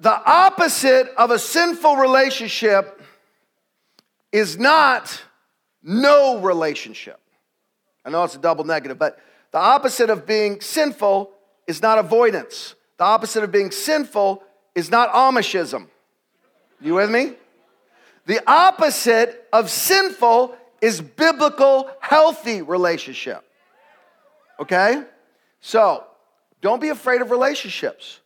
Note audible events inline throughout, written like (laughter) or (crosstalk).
the opposite of a sinful relationship is not no relationship. I know it's a double negative, but the opposite of being sinful is not avoidance. The opposite of being sinful is not Amishism. You with me? The opposite of sinful is biblical, healthy relationship. Okay? So, don't be afraid of relationships.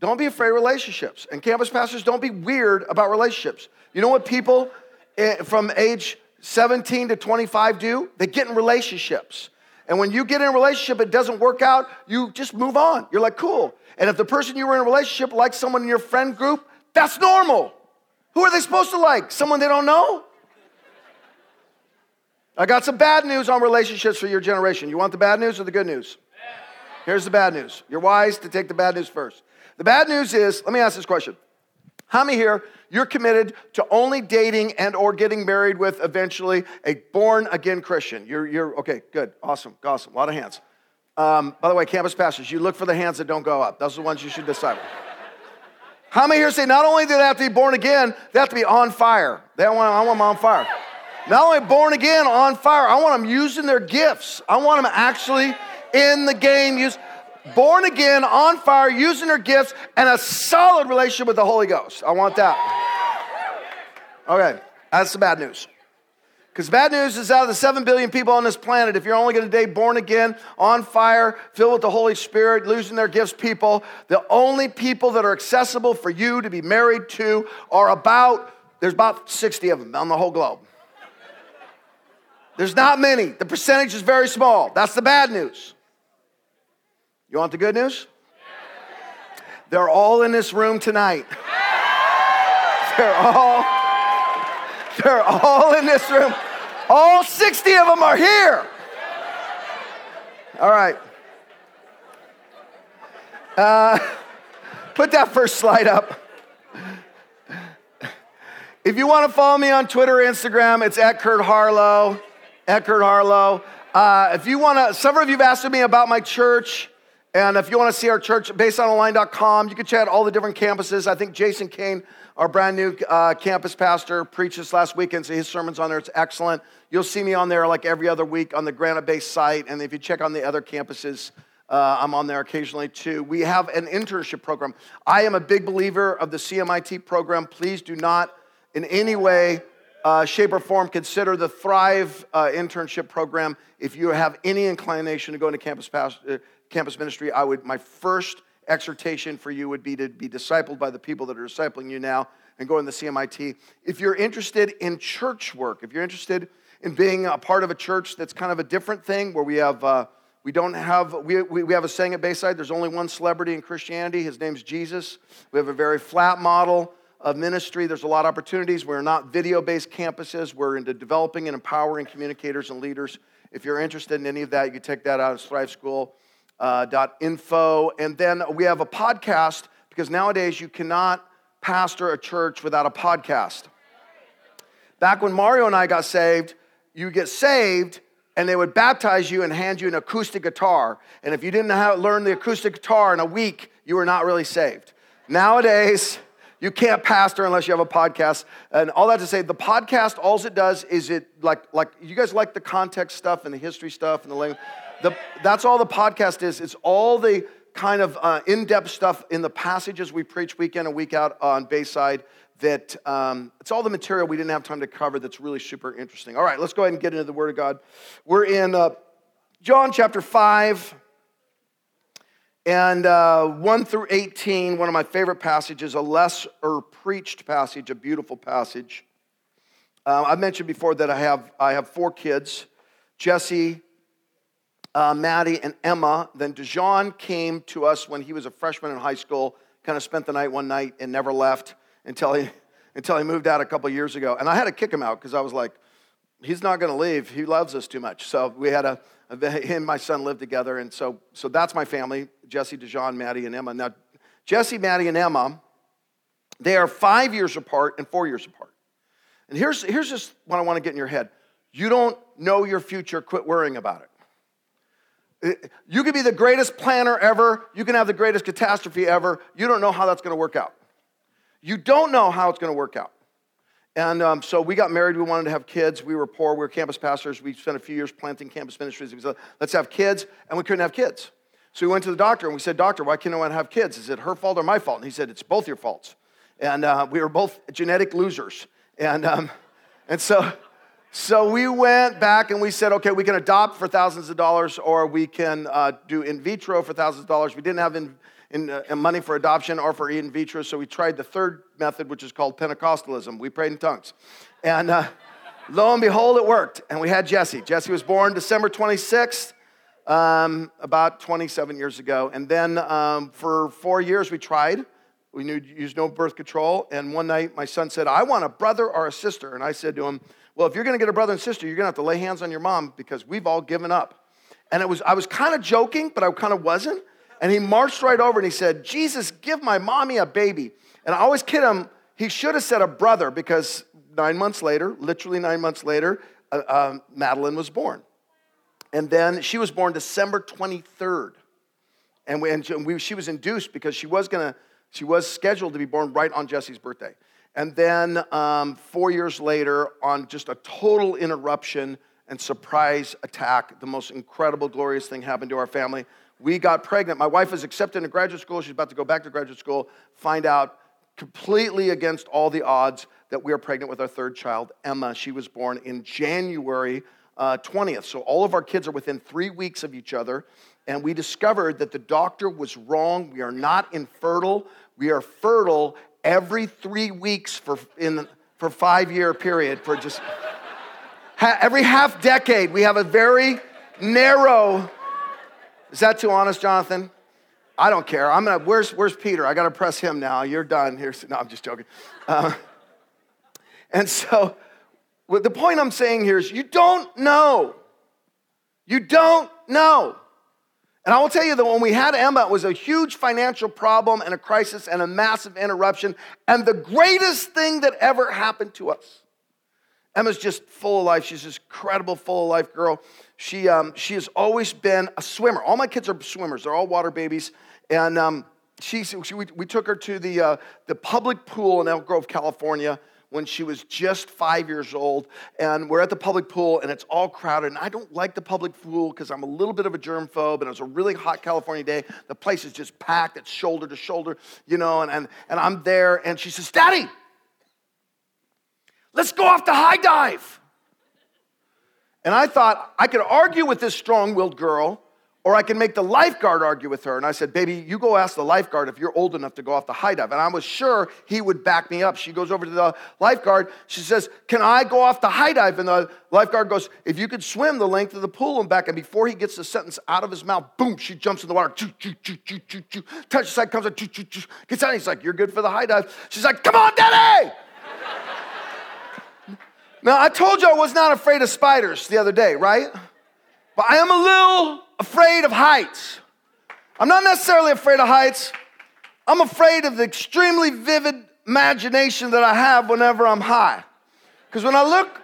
Don't be afraid of relationships. And campus pastors, don't be weird about relationships. You know what people eh, from age 17 to 25 do? They get in relationships. And when you get in a relationship, it doesn't work out, you just move on. You're like, cool. And if the person you were in a relationship likes someone in your friend group, that's normal. Who are they supposed to like? Someone they don't know? I got some bad news on relationships for your generation. You want the bad news or the good news? Here's the bad news. You're wise to take the bad news first. The bad news is, let me ask this question. How many here you're committed to only dating and or getting married with eventually a born again Christian? You're, you're okay, good, awesome, awesome, a lot of hands. Um, by the way, campus pastors, you look for the hands that don't go up. Those are the ones you should decide. How many here say not only do they have to be born again, they have to be on fire? They want, I want them on fire. Not only born again, on fire, I want them using their gifts. I want them actually in the game, use, born again, on fire, using their gifts, and a solid relationship with the Holy Ghost. I want that. Okay, that's the bad news. Because bad news is out of the 7 billion people on this planet, if you're only going to date born again, on fire, filled with the Holy Spirit, losing their gifts people, the only people that are accessible for you to be married to are about, there's about 60 of them on the whole globe. There's not many. The percentage is very small. That's the bad news. You want the good news? They're all in this room tonight. They're all they're all in this room. All 60 of them are here. All right. Uh, put that first slide up. If you want to follow me on Twitter, Instagram, it's at Curt Harlow. At Curt Harlow. Uh, if you want to, several of you have asked me about my church. And if you want to see our church, baysideonline.com, you can check out all the different campuses. I think Jason Kane, our brand new uh, campus pastor, preached this last weekend, so his sermon's on there. It's excellent. You'll see me on there like every other week on the Granite Bay site. And if you check on the other campuses, uh, I'm on there occasionally too. We have an internship program. I am a big believer of the CMIT program. Please do not in any way, uh, shape, or form consider the Thrive uh, internship program if you have any inclination to go into campus pastor campus ministry, I would, my first exhortation for you would be to be discipled by the people that are discipling you now and go in the CMIT. If you're interested in church work, if you're interested in being a part of a church that's kind of a different thing where we have, uh, we don't have, we, we, we have a saying at Bayside, there's only one celebrity in Christianity. His name's Jesus. We have a very flat model of ministry. There's a lot of opportunities. We're not video based campuses. We're into developing and empowering communicators and leaders. If you're interested in any of that, you take that out of Thrive School uh, .info. And then we have a podcast because nowadays you cannot pastor a church without a podcast. Back when Mario and I got saved, you get saved and they would baptize you and hand you an acoustic guitar. And if you didn't have, learn the acoustic guitar in a week, you were not really saved. Nowadays, you can't pastor unless you have a podcast. And all that to say, the podcast, all it does is it like like you guys like the context stuff and the history stuff and the language. The, that's all the podcast is. It's all the kind of uh, in-depth stuff in the passages we preach week in and week out on Bayside. That um, it's all the material we didn't have time to cover. That's really super interesting. All right, let's go ahead and get into the Word of God. We're in uh, John chapter five. And uh, 1 through 18, one of my favorite passages, a lesser preached passage, a beautiful passage. Uh, I mentioned before that I have, I have four kids Jesse, uh, Maddie, and Emma. Then Dijon came to us when he was a freshman in high school, kind of spent the night one night and never left until he, until he moved out a couple years ago. And I had to kick him out because I was like, he's not going to leave. He loves us too much. So we had a, him and my son lived together. And so, so that's my family Jesse, Dijon, Maddie, and Emma. Now, Jesse, Maddie, and Emma, they are five years apart and four years apart. And here's, here's just what I want to get in your head. You don't know your future, quit worrying about it. You could be the greatest planner ever. You can have the greatest catastrophe ever. You don't know how that's going to work out. You don't know how it's going to work out. And um, so we got married. We wanted to have kids. We were poor. We were campus pastors. We spent a few years planting campus ministries. We said, let's have kids. And we couldn't have kids. So we went to the doctor and we said, Doctor, why can't I have kids? Is it her fault or my fault? And he said, It's both your faults. And uh, we were both genetic losers. And, um, and so, so we went back and we said, okay, we can adopt for thousands of dollars or we can uh, do in vitro for thousands of dollars. We didn't have in, in, uh, money for adoption or for in vitro, so we tried the third method, which is called Pentecostalism. We prayed in tongues. And uh, lo and behold, it worked. And we had Jesse. Jesse was born December 26th, um, about 27 years ago. And then um, for four years, we tried. We knew used no birth control. And one night, my son said, I want a brother or a sister. And I said to him, Well, if you're going to get a brother and sister, you're going to have to lay hands on your mom because we've all given up. And it was, I was kind of joking, but I kind of wasn't. And he marched right over and he said, Jesus, give my mommy a baby. And I always kid him, he should have said a brother because nine months later, literally nine months later, uh, uh, Madeline was born. And then she was born December 23rd. And, we, and we, she was induced because she was going to, she was scheduled to be born right on Jesse's birthday. And then um, four years later, on just a total interruption and surprise attack, the most incredible, glorious thing happened to our family we got pregnant. My wife is accepted into graduate school. She's about to go back to graduate school, find out completely against all the odds that we are pregnant with our third child, Emma. She was born in January uh, 20th. So all of our kids are within three weeks of each other. And we discovered that the doctor was wrong. We are not infertile. We are fertile every three weeks for, in, for five year period for just ha, every half decade. We have a very narrow is that too honest, Jonathan? I don't care. I'm gonna. Where's Where's Peter? I gotta press him now. You're done. Here's no. I'm just joking. Uh, and so, the point I'm saying here is, you don't know. You don't know. And I will tell you that when we had Emma, it was a huge financial problem and a crisis and a massive interruption, and the greatest thing that ever happened to us. Emma's just full of life. She's this incredible, full of life girl. She, um, she has always been a swimmer. All my kids are swimmers, they're all water babies. And um, she, she we, we, took her to the, uh, the public pool in Elk Grove, California when she was just five years old. And we're at the public pool and it's all crowded. And I don't like the public pool because I'm a little bit of a germ phobe. And it was a really hot California day. The place is just packed, it's shoulder to shoulder, you know. And, and, and I'm there and she says, Daddy, let's go off the high dive. And I thought I could argue with this strong willed girl, or I can make the lifeguard argue with her. And I said, Baby, you go ask the lifeguard if you're old enough to go off the high dive. And I was sure he would back me up. She goes over to the lifeguard. She says, Can I go off the high dive? And the lifeguard goes, If you could swim the length of the pool and back. And before he gets the sentence out of his mouth, boom, she jumps in the water. Choo, choo, choo, choo, choo, choo. Touches side, comes out, choo, choo, choo. Gets out. He's like, You're good for the high dive. She's like, Come on, Daddy! (laughs) Now, I told you I was not afraid of spiders the other day, right? But I am a little afraid of heights. I'm not necessarily afraid of heights. I'm afraid of the extremely vivid imagination that I have whenever I'm high. Because when I look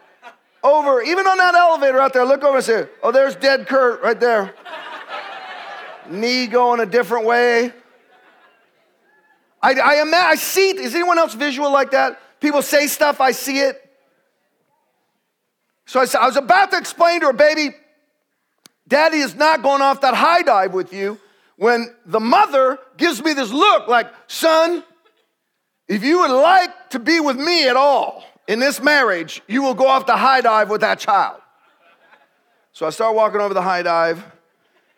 over, even on that elevator out there, I look over and say, oh, there's dead Curt right there. Knee going a different way. I, I, am, I see, is anyone else visual like that? People say stuff, I see it. So I, I was about to explain to her, baby, daddy is not going off that high dive with you when the mother gives me this look like, son, if you would like to be with me at all in this marriage, you will go off the high dive with that child. So I start walking over the high dive.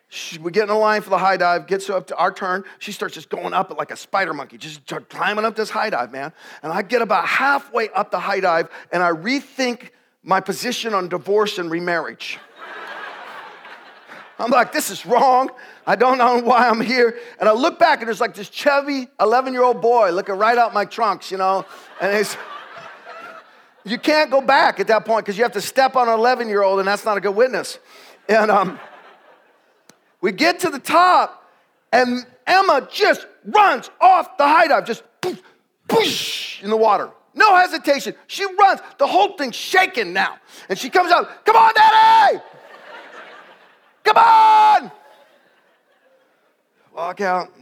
She, we get in a line for the high dive, gets up to our turn. She starts just going up like a spider monkey, just climbing up this high dive, man. And I get about halfway up the high dive and I rethink my position on divorce and remarriage. I'm like, this is wrong. I don't know why I'm here. And I look back and there's like this chubby 11 year old boy looking right out my trunks, you know? And it's, you can't go back at that point because you have to step on an 11 year old and that's not a good witness. And um, we get to the top and Emma just runs off the high dive, just poosh in the water. No hesitation. She runs. The whole thing's shaking now. And she comes out, Come on, Daddy! Come on! Walk out,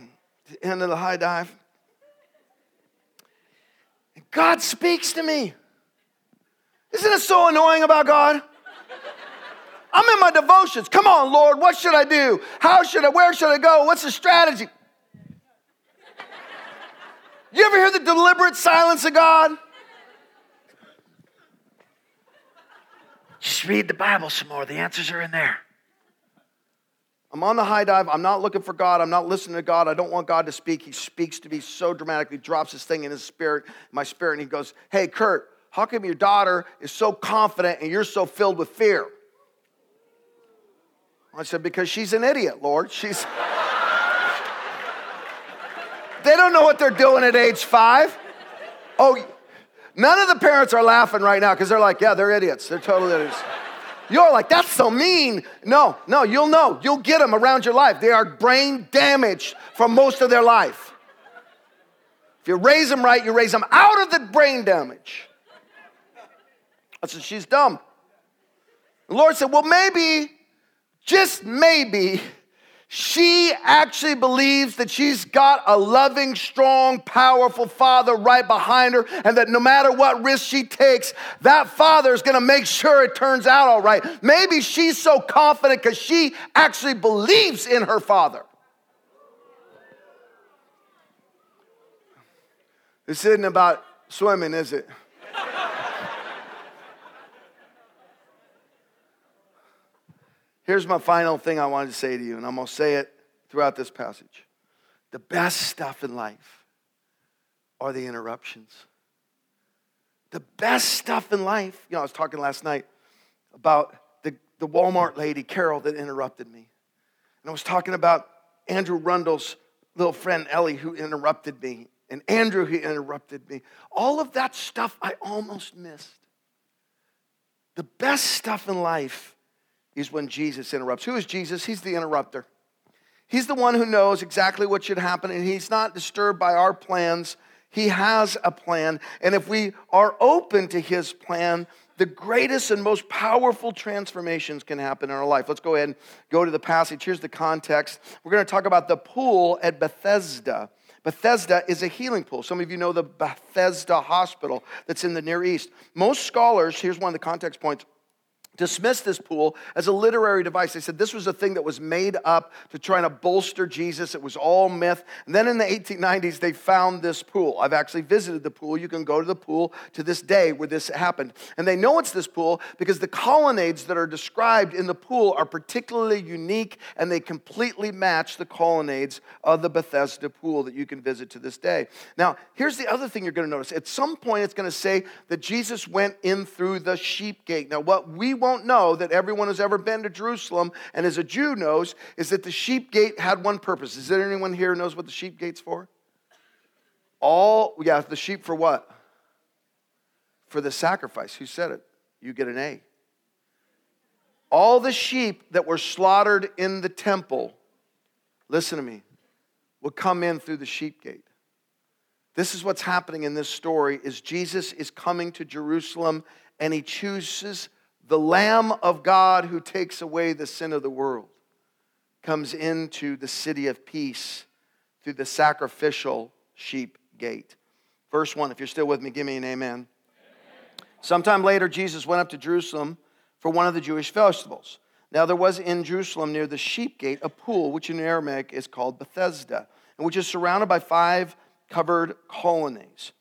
the end of the high dive. God speaks to me. Isn't it so annoying about God? I'm in my devotions. Come on, Lord, what should I do? How should I, where should I go? What's the strategy? You ever hear the deliberate silence of God? Just read the Bible some more. The answers are in there. I'm on the high dive. I'm not looking for God. I'm not listening to God. I don't want God to speak. He speaks to me so dramatically, drops his thing in his spirit, my spirit, and he goes, Hey, Curt, how come your daughter is so confident and you're so filled with fear? I said, Because she's an idiot, Lord. She's. (laughs) they don't know what they're doing at age five. Oh, none of the parents are laughing right now because they're like, Yeah, they're idiots. They're total idiots. You're like, That's so mean. No, no, you'll know. You'll get them around your life. They are brain damaged for most of their life. If you raise them right, you raise them out of the brain damage. I said, She's dumb. The Lord said, Well, maybe, just maybe, she actually believes that she's got a loving, strong, powerful father right behind her, and that no matter what risk she takes, that father is gonna make sure it turns out all right. Maybe she's so confident because she actually believes in her father. This isn't about swimming, is it? Here's my final thing I wanted to say to you, and I'm going to say it throughout this passage. The best stuff in life are the interruptions. The best stuff in life, you know, I was talking last night about the, the Walmart lady, Carol, that interrupted me. And I was talking about Andrew Rundle's little friend, Ellie, who interrupted me, and Andrew, who interrupted me. All of that stuff I almost missed. The best stuff in life is when Jesus interrupts. Who is Jesus? He's the interrupter. He's the one who knows exactly what should happen, and he's not disturbed by our plans. He has a plan. And if we are open to his plan, the greatest and most powerful transformations can happen in our life. Let's go ahead and go to the passage. Here's the context. We're going to talk about the pool at Bethesda. Bethesda is a healing pool. Some of you know the Bethesda Hospital that's in the Near East. Most scholars, here's one of the context points, dismissed this pool as a literary device. They said this was a thing that was made up to try to bolster Jesus. It was all myth. And then in the 1890s, they found this pool. I've actually visited the pool. You can go to the pool to this day where this happened. And they know it's this pool because the colonnades that are described in the pool are particularly unique and they completely match the colonnades of the Bethesda pool that you can visit to this day. Now, here's the other thing you're going to notice. At some point, it's going to say that Jesus went in through the sheep gate. Now, what we won't know that everyone who's ever been to Jerusalem and as a Jew knows is that the sheep gate had one purpose. Is there anyone here knows what the sheep gate's for? All, yeah, the sheep for what? For the sacrifice. Who said it? You get an A. All the sheep that were slaughtered in the temple, listen to me, would come in through the sheep gate. This is what's happening in this story is Jesus is coming to Jerusalem and he chooses the Lamb of God who takes away the sin of the world comes into the city of peace through the sacrificial sheep gate. Verse 1, if you're still with me, give me an amen. amen. Sometime later, Jesus went up to Jerusalem for one of the Jewish festivals. Now, there was in Jerusalem near the sheep gate a pool, which in Aramaic is called Bethesda, and which is surrounded by five covered colonnades.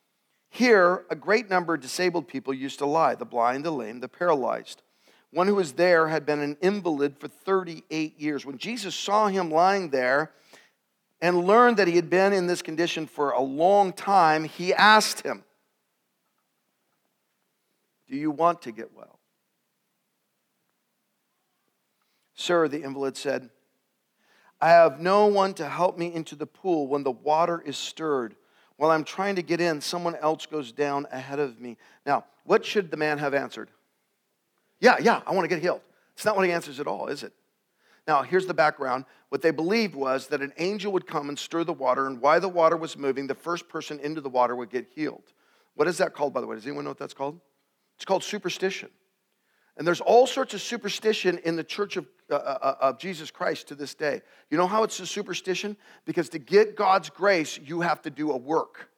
Here, a great number of disabled people used to lie the blind, the lame, the paralyzed. One who was there had been an invalid for 38 years. When Jesus saw him lying there and learned that he had been in this condition for a long time, he asked him, Do you want to get well? Sir, the invalid said, I have no one to help me into the pool when the water is stirred. While I'm trying to get in, someone else goes down ahead of me. Now, what should the man have answered? Yeah, yeah, I want to get healed. It's not what he answers at all, is it? Now, here's the background. What they believed was that an angel would come and stir the water, and while the water was moving, the first person into the water would get healed. What is that called, by the way? Does anyone know what that's called? It's called superstition. And there's all sorts of superstition in the church of, uh, uh, uh, of Jesus Christ to this day. You know how it's a superstition? Because to get God's grace, you have to do a work.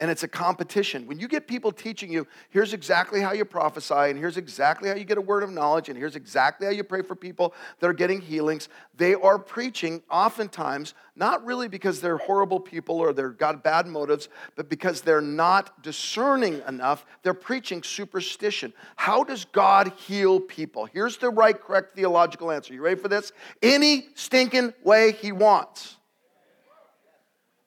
And it's a competition. When you get people teaching you, here's exactly how you prophesy, and here's exactly how you get a word of knowledge, and here's exactly how you pray for people that are getting healings, they are preaching oftentimes not really because they're horrible people or they've got bad motives, but because they're not discerning enough. They're preaching superstition. How does God heal people? Here's the right, correct theological answer. You ready for this? Any stinking way He wants.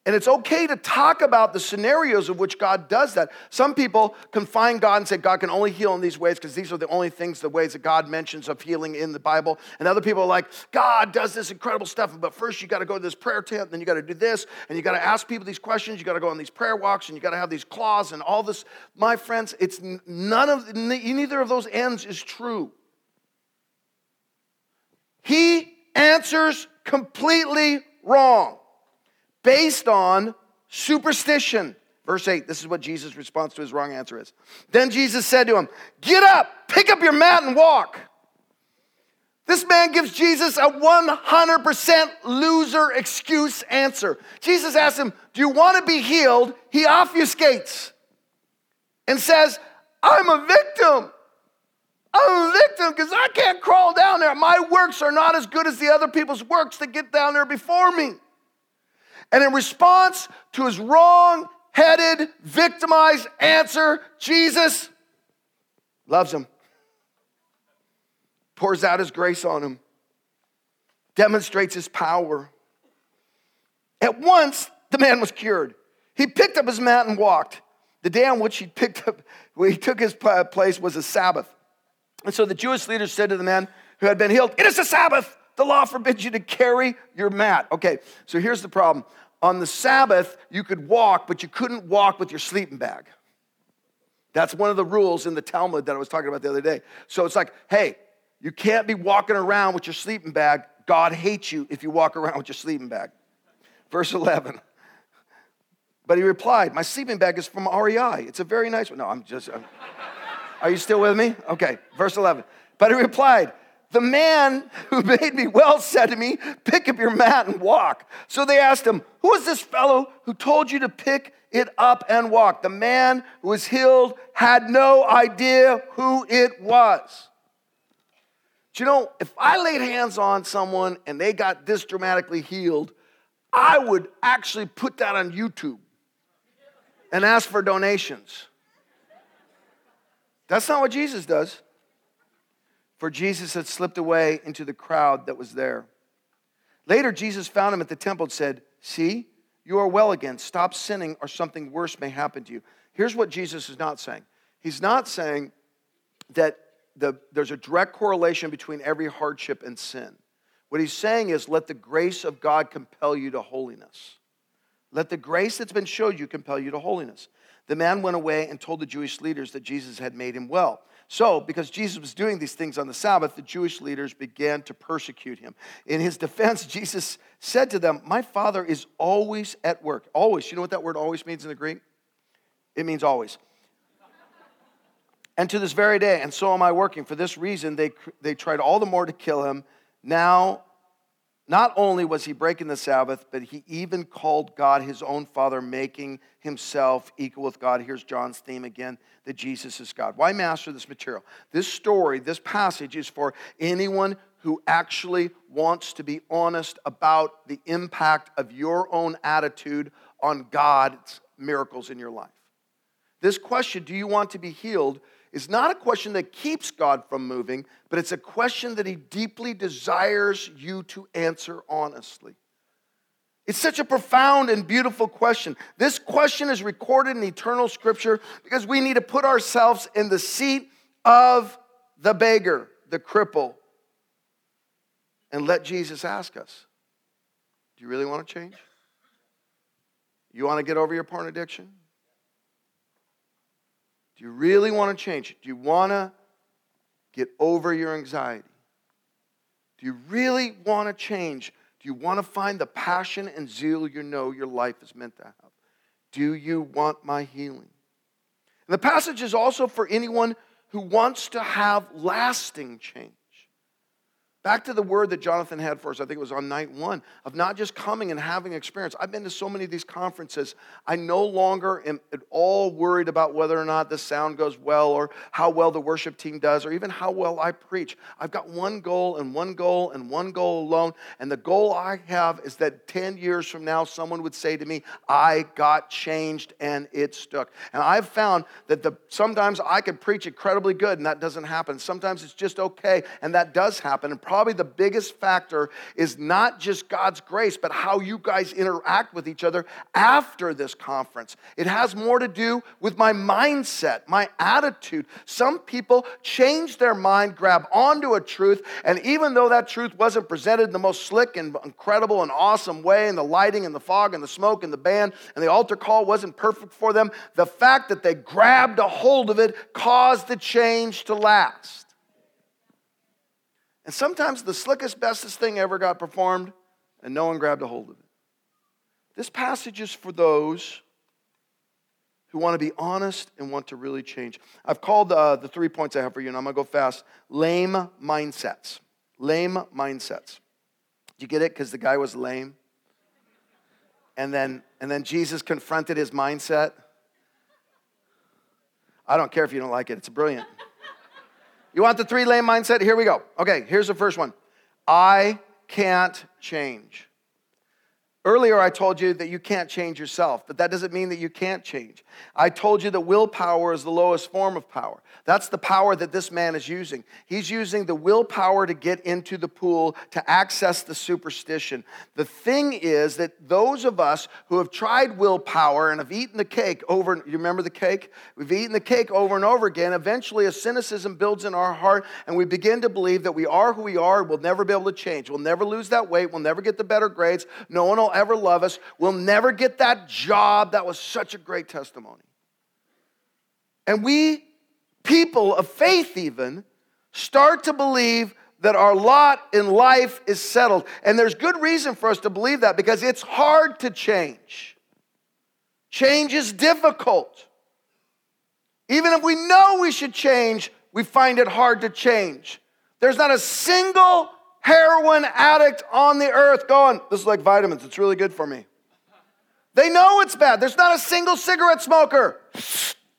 And it's okay to talk about the scenarios of which God does that. Some people confine God and say God can only heal in these ways because these are the only things, the ways that God mentions of healing in the Bible. And other people are like, God does this incredible stuff, but first you got to go to this prayer tent, then you got to do this, and you got to ask people these questions, you got to go on these prayer walks, and you got to have these claws and all this. My friends, it's none of, neither of those ends is true. He answers completely wrong based on superstition. Verse 8, this is what Jesus' response to his wrong answer is. Then Jesus said to him, Get up, pick up your mat, and walk. This man gives Jesus a 100% loser excuse answer. Jesus asks him, Do you want to be healed? He obfuscates and says, I'm a victim. I'm a victim because I can't crawl down there. My works are not as good as the other people's works that get down there before me. And in response to his wrong headed, victimized answer, Jesus loves him, pours out his grace on him, demonstrates his power. At once, the man was cured. He picked up his mat and walked. The day on which he picked up, where he took his place was a Sabbath. And so the Jewish leaders said to the man who had been healed, It is a Sabbath. The law forbids you to carry your mat. Okay, so here's the problem. On the Sabbath, you could walk, but you couldn't walk with your sleeping bag. That's one of the rules in the Talmud that I was talking about the other day. So it's like, hey, you can't be walking around with your sleeping bag. God hates you if you walk around with your sleeping bag. Verse 11. But he replied, My sleeping bag is from REI. It's a very nice one. No, I'm just. I'm, are you still with me? Okay, verse 11. But he replied, the man who (laughs) made me well said to me, Pick up your mat and walk. So they asked him, Who is this fellow who told you to pick it up and walk? The man who was healed had no idea who it was. Do you know, if I laid hands on someone and they got this dramatically healed, I would actually put that on YouTube and ask for donations. That's not what Jesus does for Jesus had slipped away into the crowd that was there. Later, Jesus found him at the temple and said, See, you are well again. Stop sinning, or something worse may happen to you. Here's what Jesus is not saying He's not saying that the, there's a direct correlation between every hardship and sin. What he's saying is, let the grace of God compel you to holiness. Let the grace that's been showed you compel you to holiness. The man went away and told the Jewish leaders that Jesus had made him well. So, because Jesus was doing these things on the Sabbath, the Jewish leaders began to persecute him. In his defense, (laughs) Jesus said to them, My Father is always at work. Always. You know what that word always means in the Greek? It means always. And to this very day, and so am I working. For this reason, they, they tried all the more to kill him. Now not only was he breaking the Sabbath, but he even called God his own Father, making himself equal with God. Here's John's theme again that Jesus is God. Why master this material? This story, this passage is for anyone who actually wants to be honest about the impact of your own attitude on God's miracles in your life. This question, do you want to be healed? Is not a question that keeps God from moving, but it's a question that He deeply desires you to answer honestly. It's such a profound and beautiful question. This question is recorded in eternal scripture because we need to put ourselves in the seat of the beggar, the cripple, and let Jesus ask us Do you really want to change? You want to get over your porn addiction? Do you really want to change? Do you want to get over your anxiety? Do you really want to change? Do you want to find the passion and zeal you know your life is meant to have? Do you want my healing? And the passage is also for anyone who wants to have lasting change. Back to the word that Jonathan had for us, I think it was on night one, of not just coming and having experience. I've been to so many of these conferences. I no longer am at all worried about whether or not the sound goes well or how well the worship team does or even how well I preach. I've got one goal and one goal and one goal alone. And the goal I have is that 10 years from now, someone would say to me, I got changed and it stuck. And I've found that the, sometimes I can preach incredibly good and that doesn't happen. Sometimes it's just okay and that does happen. And probably the biggest factor is not just God's grace, but how you guys interact with each other after this conference. It has more to do with my mindset, my attitude. Some people change their mind, grab onto a truth, and even though that truth wasn't presented in the most slick and incredible and awesome way, and the lighting and the fog and the smoke and the band and the altar call wasn't perfect for them, the fact that they grabbed a hold of it caused the change to last. And sometimes the slickest, bestest thing ever got performed, and no one grabbed a hold of it. This passage is for those who want to be honest and want to really change. I've called uh, the three points I have for you, and I'm going to go fast lame mindsets. Lame mindsets. Did you get it? Because the guy was lame. And then, and then Jesus confronted his mindset. I don't care if you don't like it, it's brilliant. You want the three lane mindset? Here we go. Okay, here's the first one I can't change. Earlier, I told you that you can't change yourself, but that doesn't mean that you can't change. I told you that willpower is the lowest form of power. That's the power that this man is using. He's using the willpower to get into the pool to access the superstition. The thing is that those of us who have tried willpower and have eaten the cake over, you remember the cake? We've eaten the cake over and over again. Eventually, a cynicism builds in our heart, and we begin to believe that we are who we are. We'll never be able to change. We'll never lose that weight. We'll never get the better grades. No one will ever love us. We'll never get that job. That was such a great testimony. And we, people of faith, even, start to believe that our lot in life is settled. And there's good reason for us to believe that because it's hard to change. Change is difficult. Even if we know we should change, we find it hard to change. There's not a single heroin addict on the earth going, This is like vitamins, it's really good for me. They know it's bad. There's not a single cigarette smoker.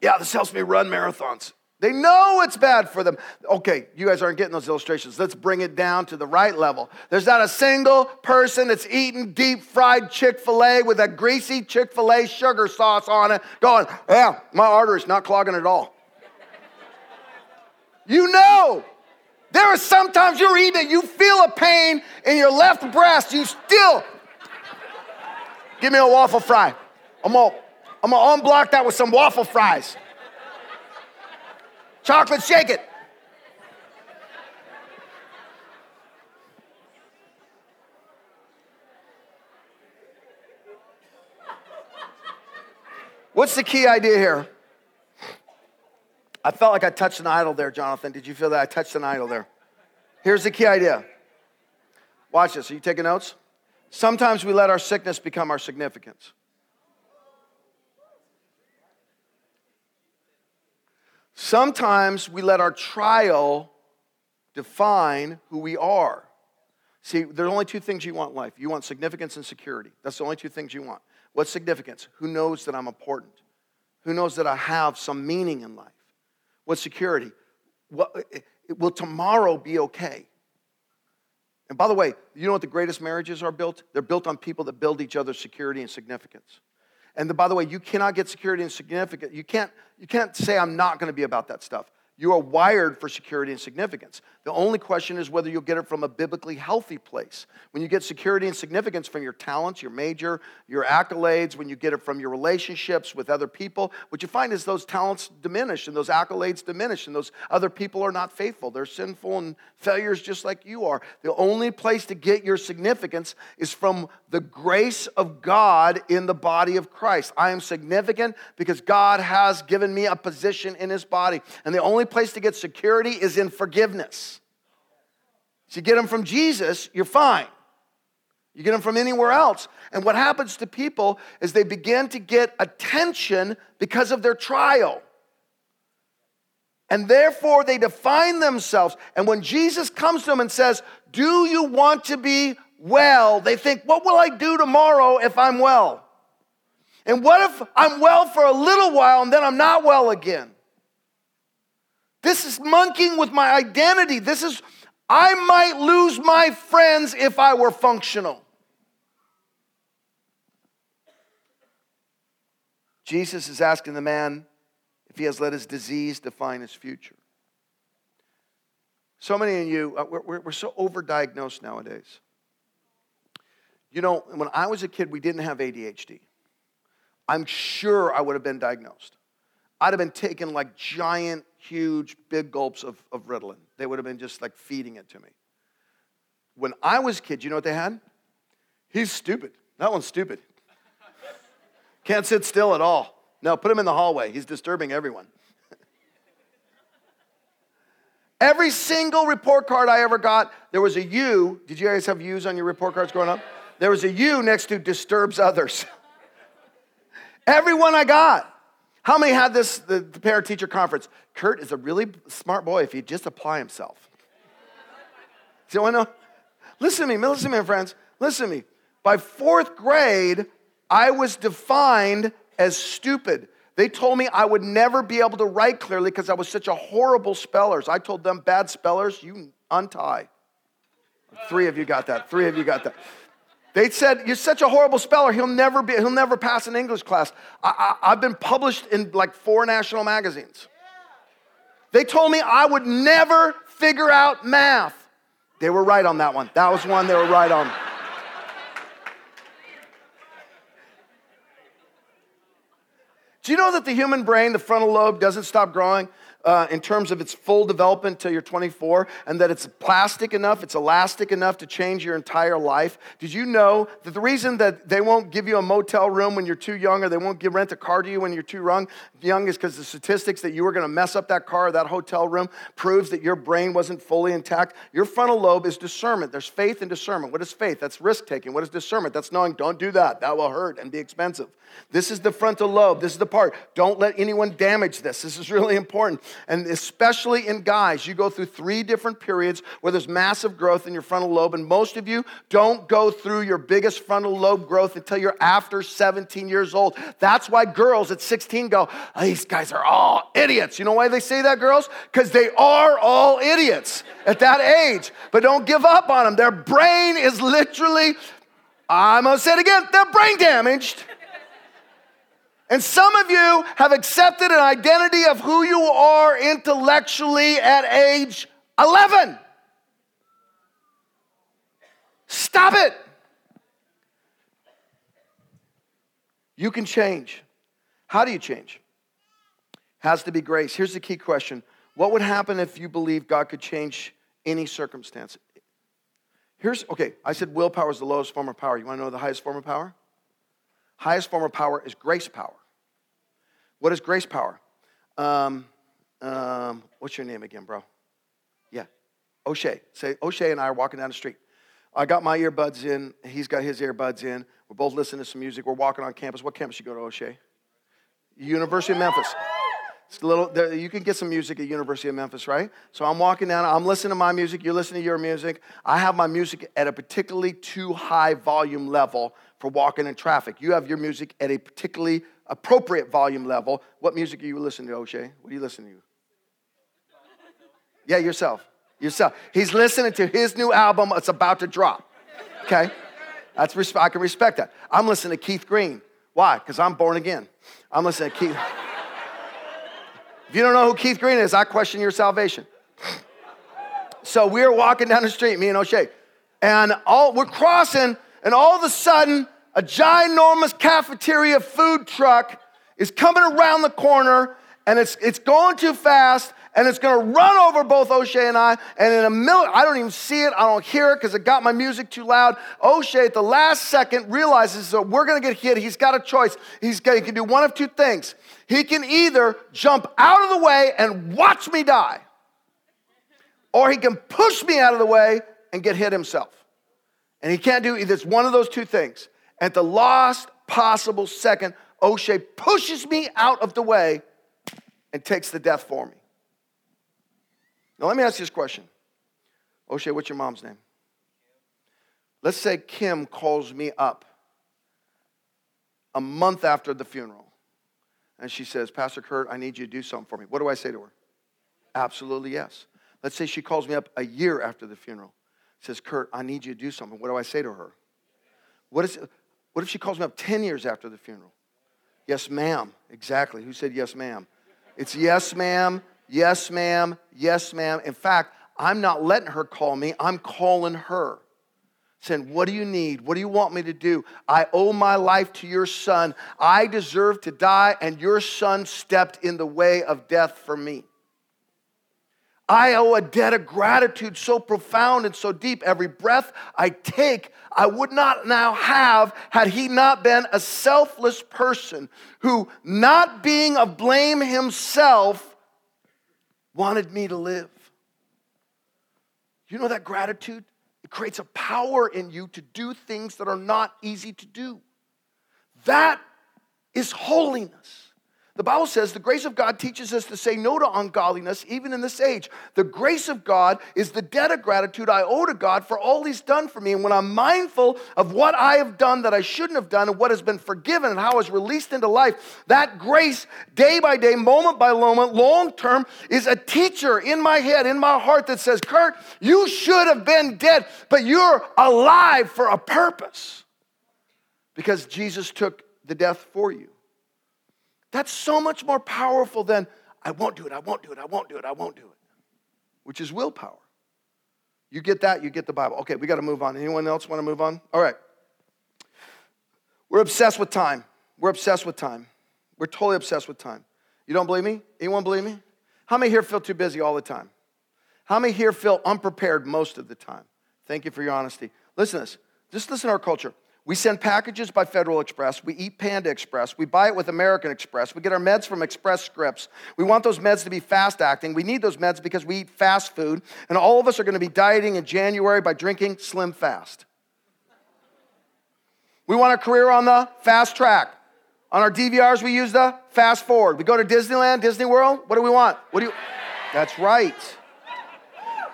Yeah, this helps me run marathons. They know it's bad for them. Okay, you guys aren't getting those illustrations. Let's bring it down to the right level. There's not a single person that's eating deep fried Chick fil A with a greasy Chick fil A sugar sauce on it going, yeah, my artery's not clogging at all. you know there are sometimes you're eating you feel a pain in your left breast, you still give me a waffle fry. I'm gonna, I'm gonna unblock that with some waffle fries. Chocolate, shake it. What's the key idea here? I felt like I touched an idol there, Jonathan. Did you feel that I touched an idol there? Here's the key idea. Watch this. Are you taking notes? Sometimes we let our sickness become our significance. Sometimes we let our trial define who we are. See, there are only two things you want in life you want significance and security. That's the only two things you want. What's significance? Who knows that I'm important? Who knows that I have some meaning in life? What's security? What, eh, eh, will tomorrow be okay? And by the way, you know what the greatest marriages are built? They're built on people that build each other's security and significance. And the, by the way, you cannot get security and significance. You can't, you can't say, I'm not going to be about that stuff. You are wired for security and significance. The only question is whether you'll get it from a biblically healthy place. When you get security and significance from your talents, your major, your accolades, when you get it from your relationships with other people, what you find is those talents diminish and those accolades diminish and those other people are not faithful. They're sinful and failures just like you are. The only place to get your significance is from the grace of God in the body of Christ. I am significant because God has given me a position in his body. And the only place to get security is in forgiveness. So you get them from Jesus, you're fine. You get them from anywhere else. And what happens to people is they begin to get attention because of their trial. And therefore, they define themselves. And when Jesus comes to them and says, Do you want to be well? They think, What will I do tomorrow if I'm well? And what if I'm well for a little while and then I'm not well again? This is monkeying with my identity. This is, I might lose my friends if I were functional. Jesus is asking the man if he has let his disease define his future. So many of you, uh, we're, we're so overdiagnosed nowadays. You know, when I was a kid, we didn't have ADHD. I'm sure I would have been diagnosed. I'd have been taking like giant, huge, big gulps of, of Ritalin. They would have been just like feeding it to me. When I was a kid, you know what they had? He's stupid. That one's stupid. Can't sit still at all. No, put him in the hallway. He's disturbing everyone. Every single report card I ever got, there was a U. Did you guys have U's on your report cards growing up? There was a U next to disturbs others. (laughs) Every one I got. How many had this, the, the parent teacher conference? Curt is a really smart boy if he just apply himself. Do you know? Listen to me, listen to me, friends. Listen to me. By fourth grade, I was defined as stupid. They told me I would never be able to write clearly because I was such a horrible speller. I told them, bad spellers, you untie. Three of you got that. Three of you got that. They said, You're such a horrible speller, he'll never, be, he'll never pass an English class. I, I, I've been published in like four national magazines. They told me I would never figure out math. They were right on that one. That was one they were right on. Do you know that the human brain, the frontal lobe, doesn't stop growing uh, in terms of its full development until you're 24, and that it's plastic enough, it's elastic enough to change your entire life. Did you know that the reason that they won't give you a motel room when you're too young, or they won't give rent a car to you when you're too young, young is because the statistics that you were going to mess up that car or that hotel room proves that your brain wasn't fully intact. Your frontal lobe is discernment. There's faith and discernment. What is faith? That's risk taking. What is discernment? That's knowing don't do that. That will hurt and be expensive. This is the frontal lobe. This is the part. Don't let anyone damage this. This is really important. And especially in guys, you go through three different periods where there's massive growth in your frontal lobe. And most of you don't go through your biggest frontal lobe growth until you're after 17 years old. That's why girls at 16 go, oh, These guys are all idiots. You know why they say that, girls? Because they are all idiots at that age. But don't give up on them. Their brain is literally, I'm gonna say it again, they're brain damaged. And some of you have accepted an identity of who you are intellectually at age 11. Stop it. You can change. How do you change? Has to be grace. Here's the key question What would happen if you believed God could change any circumstance? Here's, okay, I said willpower is the lowest form of power. You wanna know the highest form of power? Highest form of power is grace power. What is grace power? Um, um, what's your name again, bro? Yeah, O'Shea. Say, O'Shea and I are walking down the street. I got my earbuds in. He's got his earbuds in. We're both listening to some music. We're walking on campus. What campus you go to, O'Shea? University of Memphis. It's a little, you can get some music at University of Memphis, right? So I'm walking down, I'm listening to my music, you're listening to your music. I have my music at a particularly too high volume level for walking in traffic. You have your music at a particularly appropriate volume level. What music are you listening to, O'Shea? What are you listening to? Yeah, yourself. Yourself. He's listening to his new album, it's about to drop. Okay? That's I can respect that. I'm listening to Keith Green. Why? Because I'm born again. I'm listening to Keith. If you don't know who Keith Green is, I question your salvation. So we're walking down the street, me and O'Shea, and all we're crossing, and all of a sudden, a ginormous cafeteria food truck is coming around the corner, and it's it's going too fast, and it's going to run over both O'Shea and I. And in a minute, I don't even see it, I don't hear it because it got my music too loud. O'Shea, at the last second, realizes that we're going to get hit. He's got a choice. He's got, he can do one of two things. He can either jump out of the way and watch me die, or he can push me out of the way and get hit himself. And he can't do either. It's one of those two things. At the last possible second, O'Shea pushes me out of the way and takes the death for me. Now, let me ask you this question. O'Shea, what's your mom's name? Let's say Kim calls me up a month after the funeral and she says, Pastor Curt, I need you to do something for me. What do I say to her? Absolutely yes. Let's say she calls me up a year after the funeral, says, Curt, I need you to do something. What do I say to her? What, is, what if she calls me up 10 years after the funeral? Yes, ma'am. Exactly. Who said yes, ma'am? It's yes, ma'am, yes, ma'am, yes, ma'am. In fact, I'm not letting her call me, I'm calling her saying, What do you need? What do you want me to do? I owe my life to your son. I deserve to die, and your son stepped in the way of death for me. I owe a debt of gratitude so profound and so deep. Every breath I take, I would not now have had he not been a selfless person who, not being of blame himself, wanted me to live. You know that gratitude? It creates a power in you to do things that are not easy to do. That is holiness. The Bible says the grace of God teaches us to say no to ungodliness even in this age. The grace of God is the debt of gratitude I owe to God for all He's done for me. And when I'm mindful of what I have done that I shouldn't have done and what has been forgiven and how I was released into life, that grace, day by day, moment by moment, long term, is a teacher in my head, in my heart that says, Curt, you should have been dead, but you're alive for a purpose because Jesus took the death for you. That's so much more powerful than I won't do it, I won't do it, I won't do it, I won't do it, which is willpower. You get that, you get the Bible. Okay, we got to move on. Anyone else want to move on? All right. We're obsessed with time. We're obsessed with time. We're totally obsessed with time. You don't believe me? Anyone believe me? How many here feel too busy all the time? How many here feel unprepared most of the time? Thank you for your honesty. Listen to this. Just listen to our culture. We send packages by Federal Express. We eat Panda Express. We buy it with American Express. We get our meds from Express Scripts. We want those meds to be fast acting. We need those meds because we eat fast food. And all of us are going to be dieting in January by drinking Slim Fast. We want a career on the fast track. On our DVRs, we use the fast forward. We go to Disneyland, Disney World. What do we want? What do you? That's right.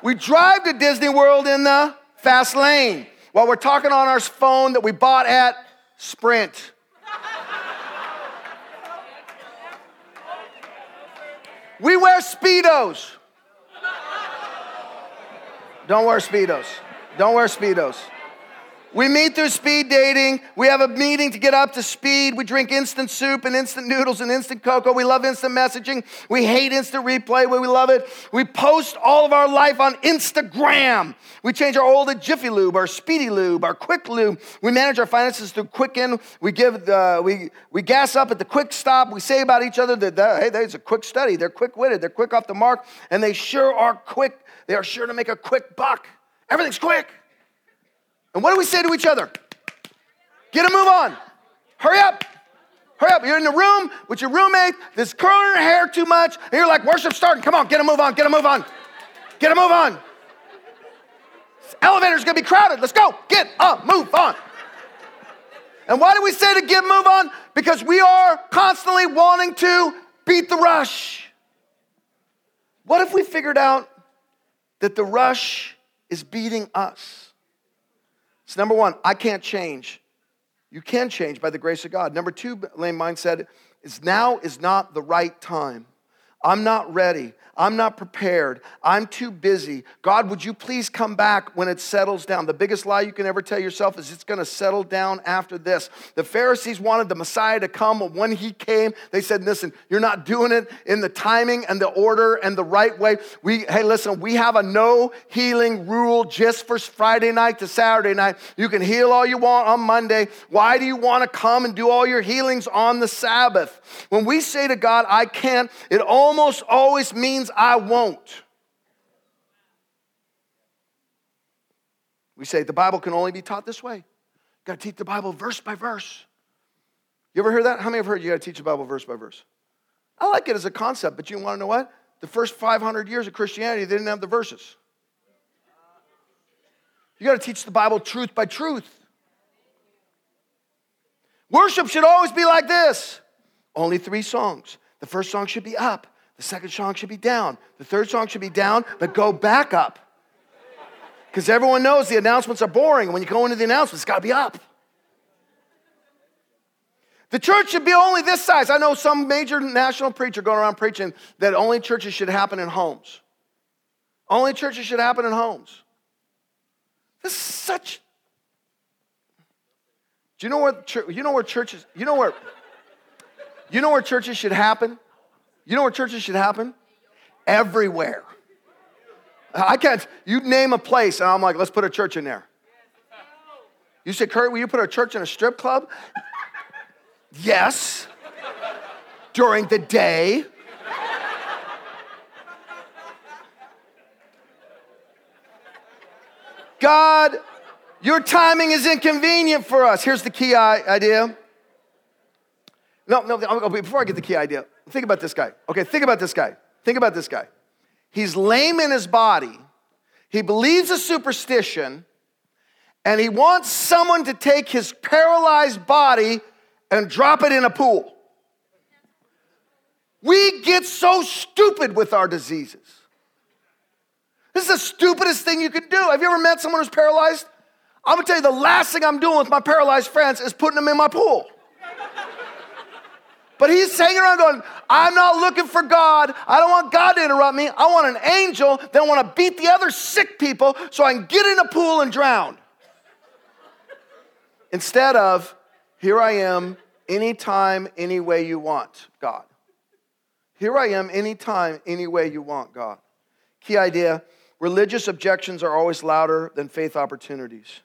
We drive to Disney World in the fast lane while we're talking on our phone that we bought at Sprint. We wear Speedos. Don't wear Speedos. Don't wear Speedos. We meet through speed dating. We have a meeting to get up to speed. We drink instant soup and instant noodles and instant cocoa. We love instant messaging. We hate instant replay. We love it. We post all of our life on Instagram. We change our old Jiffy Lube, our Speedy Lube, our Quick Lube. We manage our finances through Quicken. We give the, we, we gas up at the Quick Stop. We say about each other that, that hey, there's a quick study. They're quick witted. They're quick off the mark. And they sure are quick. They are sure to make a quick buck. Everything's quick. And what do we say to each other? Get a move on. Hurry up. Hurry up. You're in the room with your roommate, this curling her hair too much, and you're like, worship's starting. Come on, get a move on, get a move on. Get a move on. This elevator's gonna be crowded. Let's go. Get a move on. And why do we say to get move on? Because we are constantly wanting to beat the rush. What if we figured out that the rush is beating us? So, number one, I can't change. You can change by the grace of God. Number two, lame mindset is now is not the right time. I'm not ready. I'm not prepared. I'm too busy. God, would you please come back when it settles down? The biggest lie you can ever tell yourself is it's going to settle down after this. The Pharisees wanted the Messiah to come. But when he came, they said, Listen, you're not doing it in the timing and the order and the right way. We, hey, listen, we have a no healing rule just for Friday night to Saturday night. You can heal all you want on Monday. Why do you want to come and do all your healings on the Sabbath? When we say to God, I can't, it almost always means I won't. We say the Bible can only be taught this way. You got to teach the Bible verse by verse. You ever hear that? How many have heard you got to teach the Bible verse by verse? I like it as a concept, but you want to know what? The first 500 years of Christianity, they didn't have the verses. You got to teach the Bible truth by truth. Worship should always be like this only three songs. The first song should be up, the second song should be down. The third song should be down, but go back up. Because everyone knows the announcements are boring. When you go into the announcements, it's got to be up. The church should be only this size. I know some major national preacher going around preaching that only churches should happen in homes. Only churches should happen in homes. This is such. Do you know where you know where churches? You know where? You know where churches should happen? You know where churches should happen? Everywhere. I can't. You name a place, and I'm like, let's put a church in there. You say, Curt, will you put a church in a strip club? Yes. During the day. God, your timing is inconvenient for us. Here's the key idea. No, no, before I get the key idea, think about this guy. Okay, think about this guy. Think about this guy. He's lame in his body, he believes a superstition, and he wants someone to take his paralyzed body and drop it in a pool. We get so stupid with our diseases. This is the stupidest thing you could do. Have you ever met someone who's paralyzed? I'm gonna tell you the last thing I'm doing with my paralyzed friends is putting them in my pool. But he's hanging around going, I'm not looking for God. I don't want God to interrupt me. I want an angel that want to beat the other sick people so I can get in a pool and drown. Instead of, here I am, anytime, any way you want, God. Here I am, anytime, any way you want, God. Key idea religious objections are always louder than faith opportunities.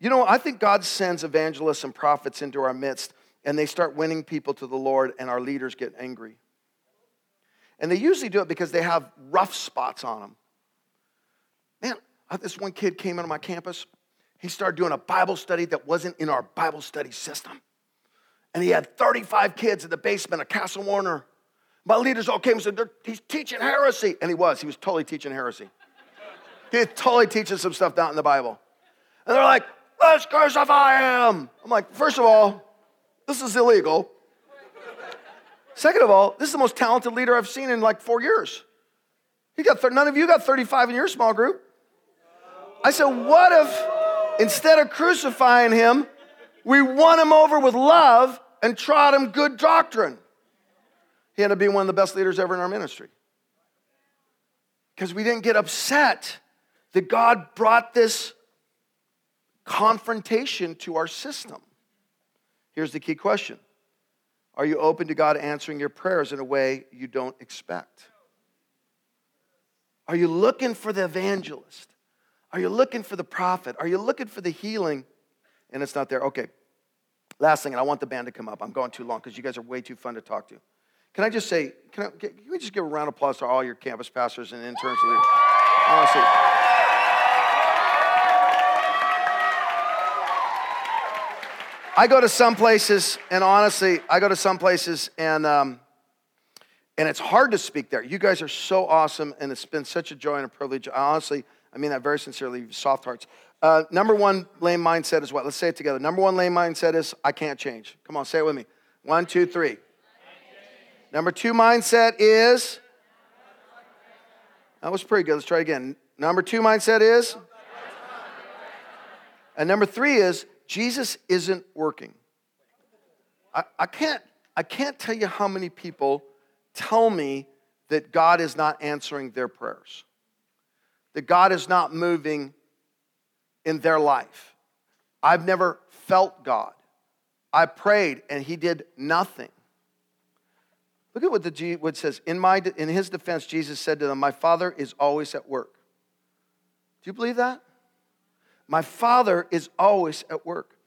You know, I think God sends evangelists and prophets into our midst, and they start winning people to the Lord, and our leaders get angry. And they usually do it because they have rough spots on them. Man, this one kid came into my campus. He started doing a Bible study that wasn't in our Bible study system. And he had 35 kids in the basement of Castle Warner. My leaders all came and said, He's teaching heresy. And he was. He was totally teaching heresy. he was totally teaching some stuff down in the Bible. And they're like, Let's crucify him. I'm like, First of all, this is illegal. Second of all, this is the most talented leader I've seen in like four years. He got none of you got 35 in your small group. I said, What if instead of crucifying him, we won him over with love and trod him good doctrine? He ended up being one of the best leaders ever in our ministry. Because we didn't get upset that God brought this confrontation to our system. Here's the key question Are you open to God answering your prayers in a way you don't expect? Are you looking for the evangelist? Are you looking for the prophet? Are you looking for the healing? And it's not there. Okay. Last thing, and I want the band to come up. I'm going too long because you guys are way too fun to talk to. Can I just say, can, I, can we just give a round of applause to all your campus pastors and interns? Honestly. I go to some places, and honestly, I go to some places, and um, and it's hard to speak there. You guys are so awesome, and it's been such a joy and a privilege. I honestly, I mean that very sincerely, soft hearts. Uh, number one lame mindset is what? Let's say it together. Number one lame mindset is I can't change. Come on, say it with me. One, two, three. Number two mindset is. That was pretty good. Let's try again. Number two mindset is. And number three is Jesus isn't working. I, I, can't, I can't tell you how many people tell me that God is not answering their prayers, that God is not moving in their life. I've never felt God. I prayed and He did nothing. Look at what, the, what says. In, my, in his defense, Jesus said to them, My Father is always at work. Do you believe that? My Father is always at work.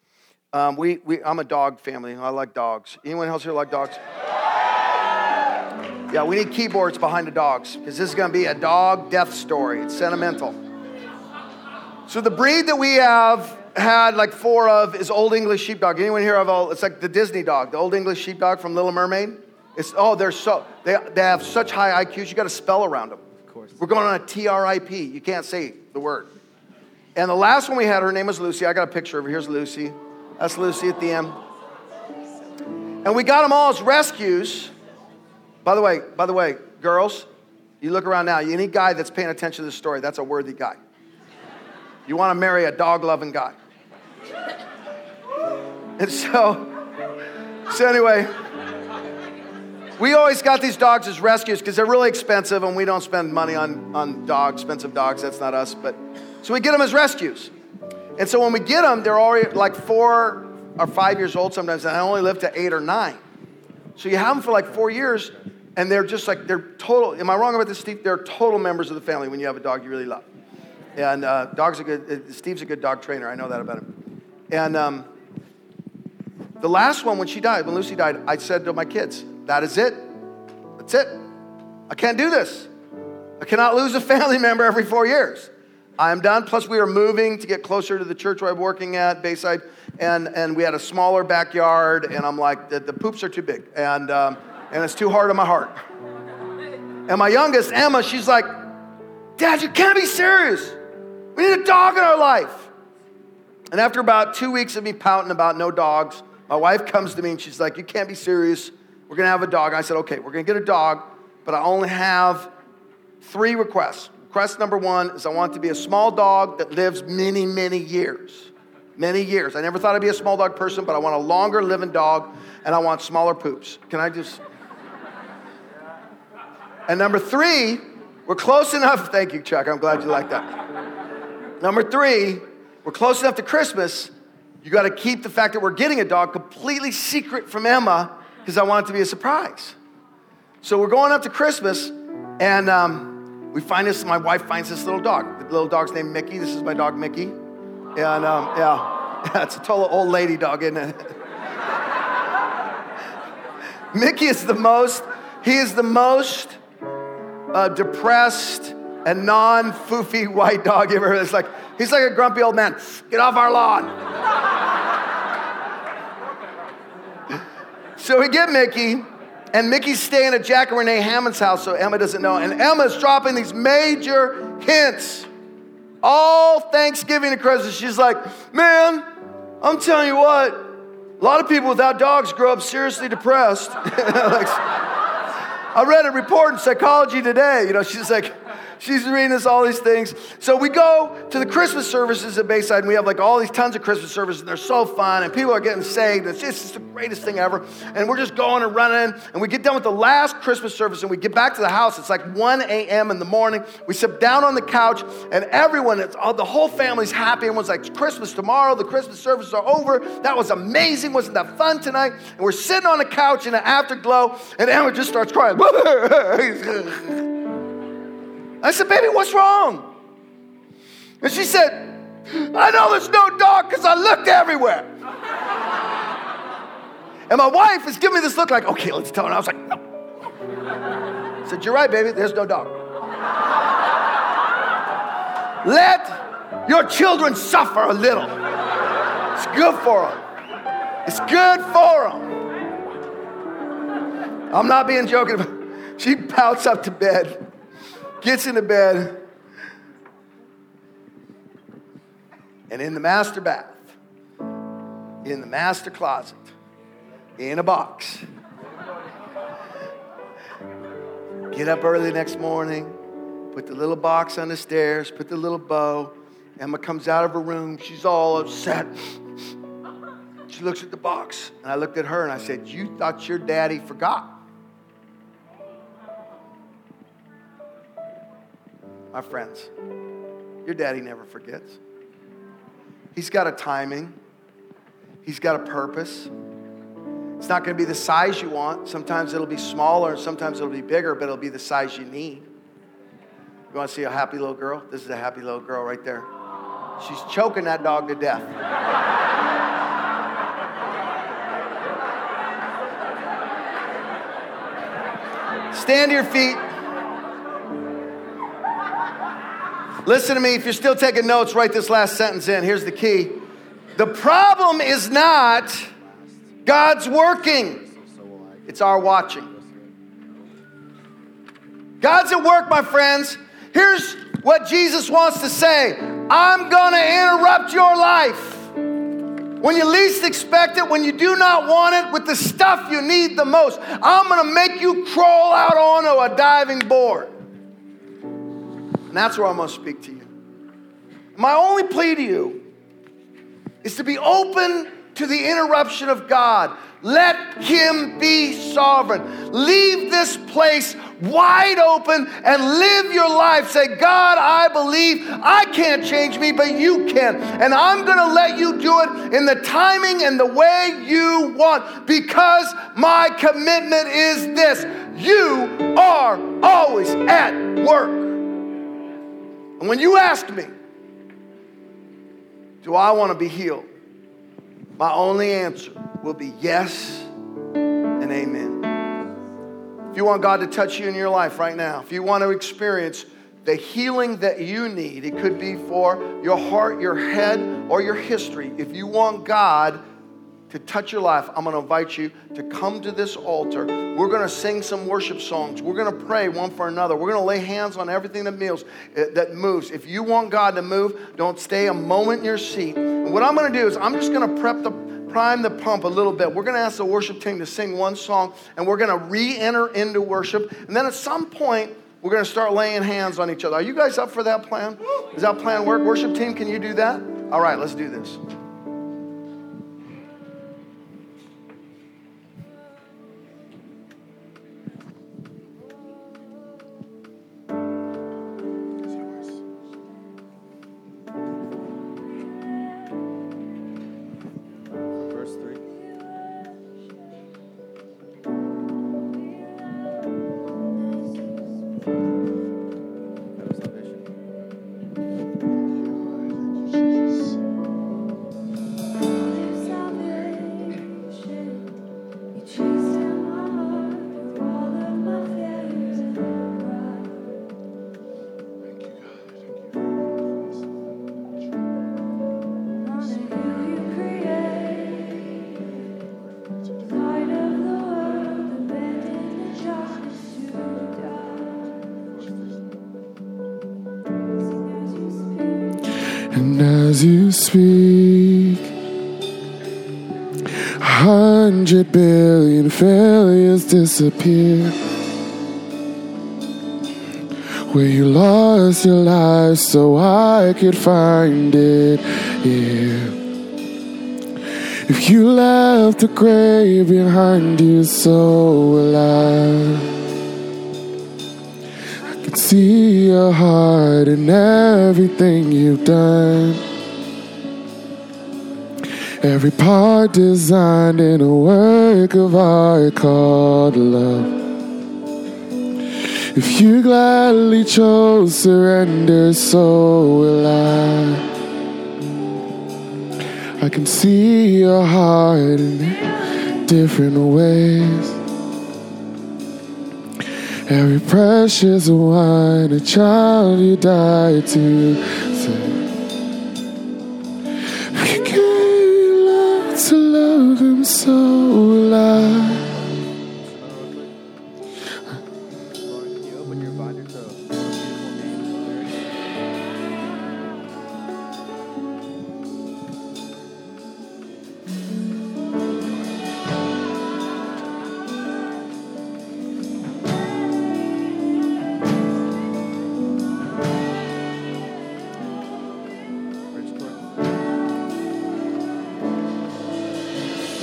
Um, we, we, I'm a dog family. I like dogs. Anyone else here like dogs? Yeah, we need keyboards behind the dogs because this is going to be a dog death story. It's sentimental. So the breed that we have had like four of is Old English Sheepdog. Anyone here have all? It's like the Disney dog, the Old English Sheepdog from Little Mermaid. It's, oh, they're so, they, they have such high IQs, you got to spell around them. Of course. We're going on a TRIP. You can't say the word. And the last one we had, her name was Lucy. I got a picture of her. Here's Lucy. That's Lucy at the end. And we got them all as rescues. By the way, by the way, girls, you look around now, any guy that's paying attention to this story, that's a worthy guy. You want to marry a dog loving guy. And so, so anyway, we always got these dogs as rescues because they're really expensive and we don't spend money on, on dogs, expensive dogs. That's not us. But so we get them as rescues. And so when we get them, they're already like four or five years old sometimes, and I only live to eight or nine. So you have them for like four years, and they're just like, they're total. Am I wrong about this, Steve? They're total members of the family when you have a dog you really love. And uh, dogs are good. Uh, Steve's a good dog trainer. I know that about him. And um, the last one, when she died, when Lucy died, I said to my kids, that is it. That's it. I can't do this. I cannot lose a (laughs) family member every four years. I'm done. Plus, we are moving to get closer to the church where I'm working at, Bayside, and, and we had a smaller backyard, and I'm like, the, the poops are too big, and, um, and it's too hard on my heart. And my youngest, Emma, she's like, Dad, you can't be serious. We need a dog in our life. And after about two weeks of me pouting about no dogs, my wife comes to me and she's like, You can't be serious. We're going to have a dog. I said, Okay, we're going to get a dog, but I only have three requests. Request number one is I want to be a small dog that lives many, many years. Many years. I never thought I'd be a small dog person, but I want a longer living dog and I want smaller poops. Can I just. And number three, we're close enough. Thank you, Chuck. I'm glad you like that. Number three, we're close enough to Christmas. You got to keep the fact that we're getting a dog completely secret from Emma because I want it to be a surprise. So we're going up to Christmas, and um, we find this. My wife finds this little dog. The little dog's named Mickey. This is my dog Mickey, and um, yeah, (laughs) it's a total old lady dog, isn't it? (laughs) Mickey is the most. He is the most uh, depressed and non-foofy white dog you ever heard. It's like he's like a grumpy old man. Get off our lawn. (laughs) So we get Mickey, and Mickey's staying at Jack and Renee Hammond's house, so Emma doesn't know. And Emma's dropping these major hints all Thanksgiving and Christmas. She's like, man, I'm telling you what, a lot of people without dogs grow up seriously depressed. (laughs) like, I read a report in Psychology Today. You know, she's like, She's reading us all these things. So we go to the Christmas services at Bayside, and we have like all these tons of Christmas services, and they're so fun, and people are getting saved. It's just, it's the greatest thing ever. And we're just going and running, and we get done with the last Christmas service, and we get back to the house. It's like 1 a.m. in the morning. We sit down on the couch, and everyone, it's all, the whole family's happy. Everyone's like, Christmas tomorrow, the Christmas services are over. That was amazing. Wasn't that fun tonight? And we're sitting on the couch in an afterglow, and Emma just starts crying. (laughs) I said, Baby, what's wrong? And she said, I know there's no dog because I looked everywhere. and my wife is giving me this look like, okay, let's tell her. And I was like, no. I said, You're right, baby, there's no dog. Let your children suffer a little. It's good for them. It's good for them. I'm not being joking. She pouts up to bed gets into bed, and in the master bath, in the master closet, in a box. Get up early next morning, put the little box on the stairs, put the little bow. Emma comes out of her room. She's all upset. She looks at the box, and I looked at her and I said, You thought your daddy forgot. My friends, your daddy never forgets. He's got a timing, he's got a purpose. It's not going to be the size you want. Sometimes it'll be smaller, and sometimes it'll be bigger, but it'll be the size you need. You want to see a happy little girl? This is a happy little girl right there. She's choking that dog to death. Stand to your feet. Listen to me. If you're still taking notes, write this last sentence in. Here's the key The problem is not God's working, it's our watching. God's at work, my friends. Here's what Jesus wants to say I'm going to interrupt your life. When you least expect it, when you do not want it, with the stuff you need the most, I'm to make you crawl out onto a diving board. And that's where I'm going to speak to you. My only plea to you is to be open to the interruption of God. Let Him be sovereign. Leave this place wide open and live your life. Say, God, I believe I can't change me, but you can. And I'm going to let you do it in the timing and the way you want because my commitment is this you are always at work. And when you ask me, do I want to be healed? My only answer will be yes and amen. If you want God to touch you in your life right now, if you want to experience the healing that you need, it could be for your heart, your head, or your history. If you want God to touch your life, I'm going to invite you to come to this altar. We're going to sing some worship songs. We're going to pray one for another. We're going to lay hands on everything that moves. Eh, that moves. If you want God to move, don't stay a moment in your seat. And what I'm going to do is I'm just going to prep the prime the pump a little bit. We're going to ask the worship team to sing one song, and we're going to re-enter into worship. And then at some point, we're going to start laying hands on each other. Are you guys up for that plan? Does that plan work? Worship team, can you do that? All right, let's do this. Speak. Hundred billion failures disappear. Where you lost your life so I could find it here. If you left the grave behind you, so could see your heart in everything you've done. Every part designed in a work of art called love. If you gladly chose surrender, so will I. I can see your heart in different ways. Every precious one, a child you died to to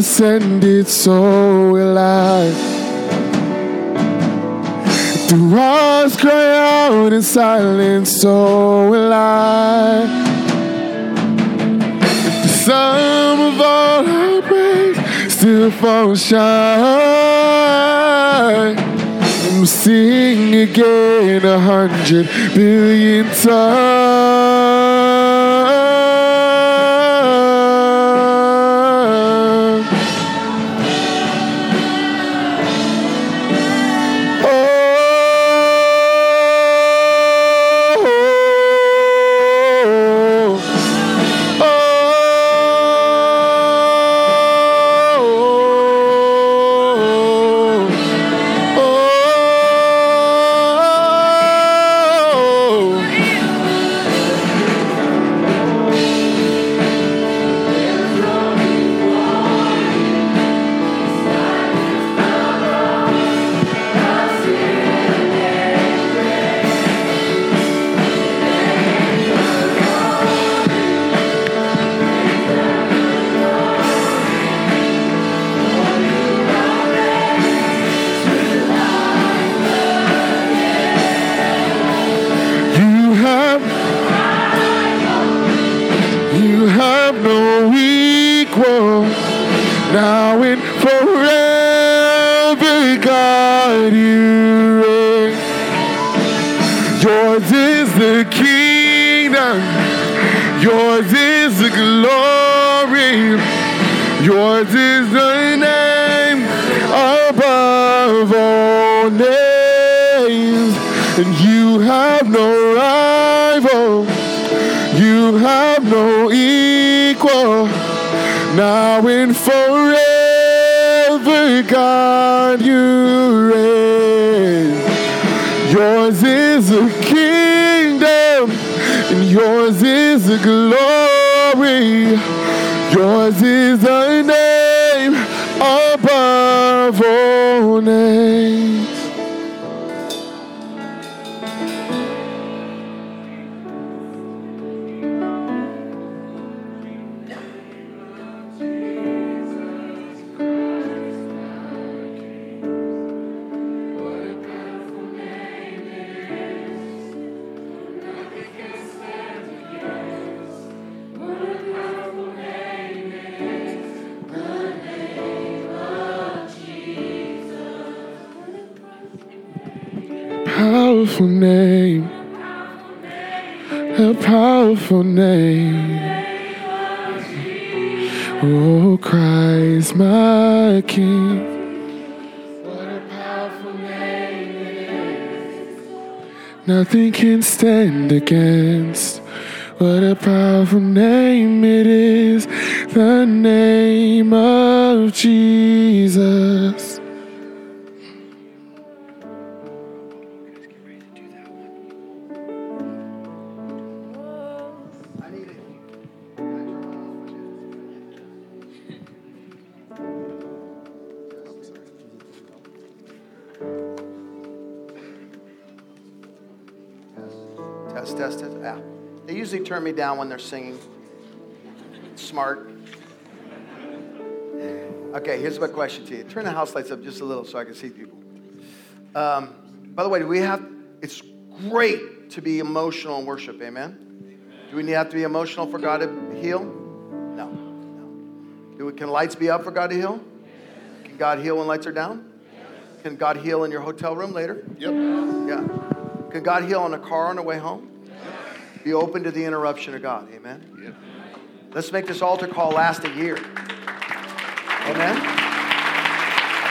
you send it, so will I. The rocks cry out in silence, so will I. The sum of all our praise still falls shine. I'm sing again a hundred billion times. The glory. Yours is the name. A powerful name. Oh, Christ, my King. What a powerful name it is. Nothing can stand against. What a powerful name it is. The name of Jesus. Me down when they're singing. Smart. Okay, here's my question to you. Turn the house lights up just a little so I can see people. Um, by the way, do we have? It's great to be emotional in worship. Amen. Do we have to be emotional for God to heal? No. no. Do we, can lights be up for God to heal? Can God heal when lights are down? Can God heal in your hotel room later? Yep. Yeah. Can God heal in a car on the way home? Be open to the interruption of God. Amen. Let's make this altar call last a year. Amen.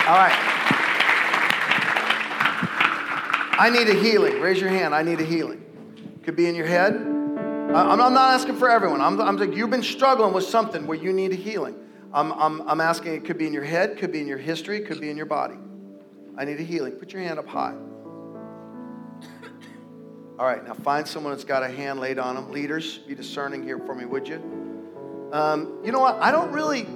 All right. I need a healing. Raise your hand. I need a healing. Could be in your head. I'm, I'm not asking for everyone. I'm, I'm like, you've been struggling with something where you need a healing. I'm, I'm, I'm asking, it could be in your head, could be in your history, could be in your body. I need a healing. Put your hand up high. All right, now find someone that's got a hand laid on them. Leaders, be discerning here for me, would you? Um, you know what? I don't really,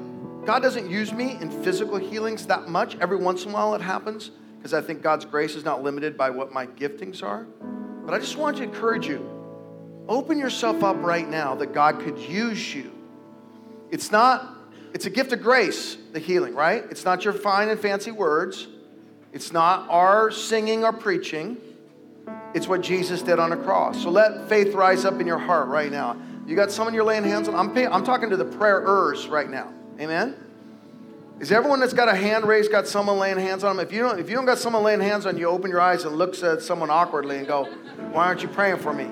God doesn't use me in physical healings that much. Every once in a while it happens because I think God's grace is not limited by what my giftings are. But I just want to encourage you open yourself up right now that God could use you. It's not, it's a gift of grace, the healing, right? It's not your fine and fancy words, it's not our singing or preaching. It's what Jesus did on the cross. So let faith rise up in your heart right now. You got someone you're laying hands on? I'm, I'm talking to the prayerers right now. Amen? Is everyone that's got a hand raised got someone laying hands on them? If you don't, if you don't got someone laying hands on you, open your eyes and looks at someone awkwardly and go, "Why aren't you praying for me?"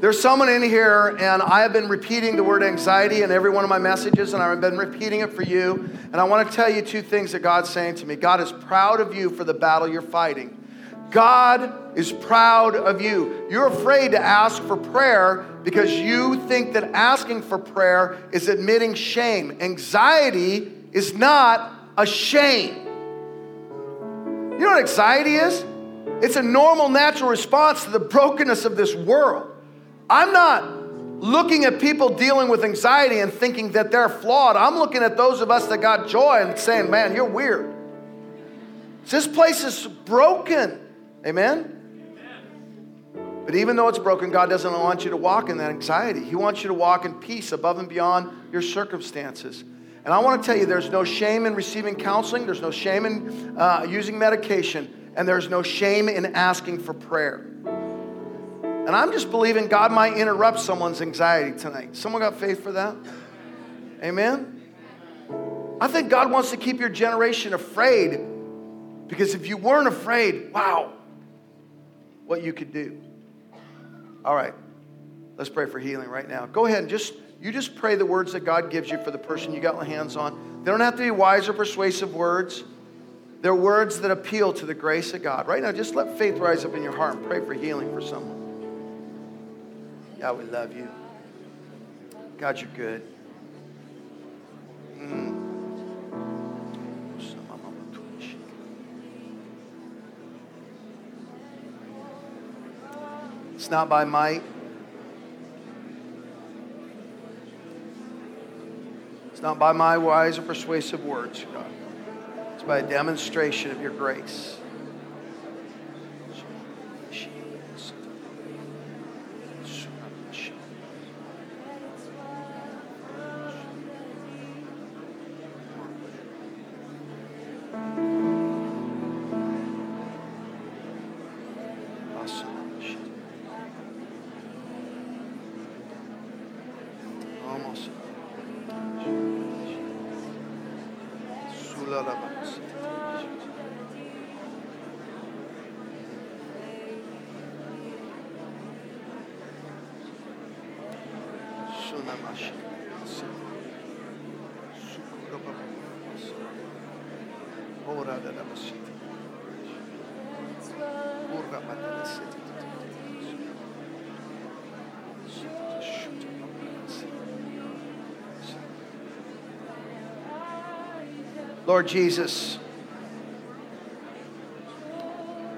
There's someone in here, and I have been repeating the word anxiety in every one of my messages, and I've been repeating it for you. And I want to tell you two things that God's saying to me. God is proud of you for the battle you're fighting. God is proud of you. You're afraid to ask for prayer because you think that asking for prayer is admitting shame. Anxiety is not a shame. You know what anxiety is? It's a normal, natural response to the brokenness of this world. I'm not looking at people dealing with anxiety and thinking that they're flawed. I'm looking at those of us that got joy and saying, man, you're weird. This place is broken. Amen? But even though it's broken, God doesn't want you to walk in that anxiety. He wants you to walk in peace above and beyond your circumstances. And I want to tell you there's no shame in receiving counseling, there's no shame in uh, using medication, and there's no shame in asking for prayer. And I'm just believing God might interrupt someone's anxiety tonight. Someone got faith for that? Amen? I think God wants to keep your generation afraid Because if you weren't afraid, wow, what you could do. All right, let's pray for healing right now. Go ahead and just, you just pray the words that God gives you for the person you got hands on. They don't have to be wise or persuasive words. They're words that appeal to the grace of God. Right now, just let faith rise up in your heart and pray for healing for someone. God, we love you. God, you're good. It's not by might. It's not by my wise or persuasive words, God. It's by a demonstration of your grace. Lord Jesus,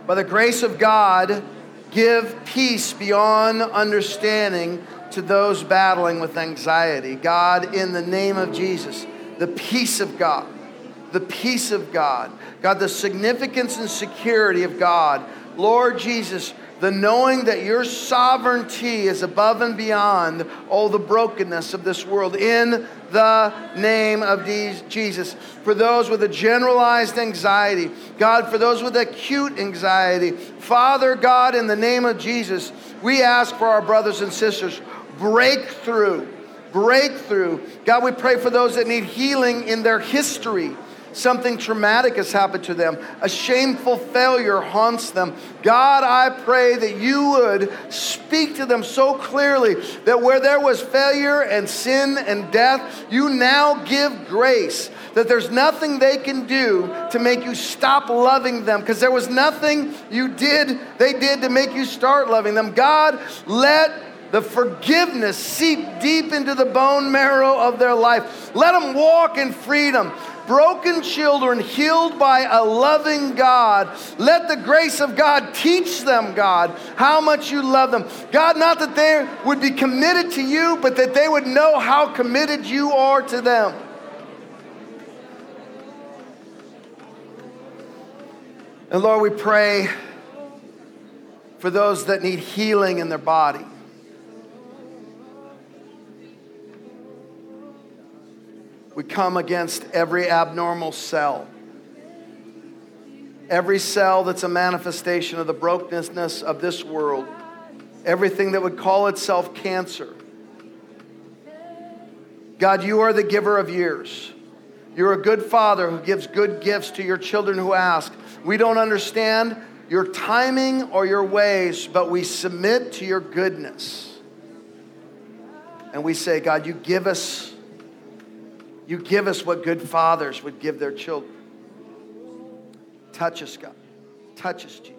by the grace of God, give peace beyond understanding to those battling with anxiety. God, in the name of Jesus, the peace of God, the peace of God, God, the significance and security of God. Lord Jesus, the knowing that your sovereignty is above and beyond all the brokenness of this world in the name of Jesus. For those with a generalized anxiety, God, for those with acute anxiety, Father God, in the name of Jesus, we ask for our brothers and sisters breakthrough, breakthrough. God, we pray for those that need healing in their history. Something traumatic has happened to them. A shameful failure haunts them. God, I pray that you would speak to them so clearly that where there was failure and sin and death, you now give grace. That there's nothing they can do to make you stop loving them because there was nothing you did, they did to make you start loving them. God, let the forgiveness seep deep into the bone marrow of their life. Let them walk in freedom. Broken children healed by a loving God. Let the grace of God teach them, God, how much you love them. God, not that they would be committed to you, but that they would know how committed you are to them. And Lord, we pray for those that need healing in their body. We come against every abnormal cell. Every cell that's a manifestation of the brokenness of this world. Everything that would call itself cancer. God, you are the giver of years. You're a good father who gives good gifts to your children who ask. We don't understand your timing or your ways, but we submit to your goodness. And we say, God, you give us you give us what good fathers would give their children. Touch us, God. Touch us, Jesus.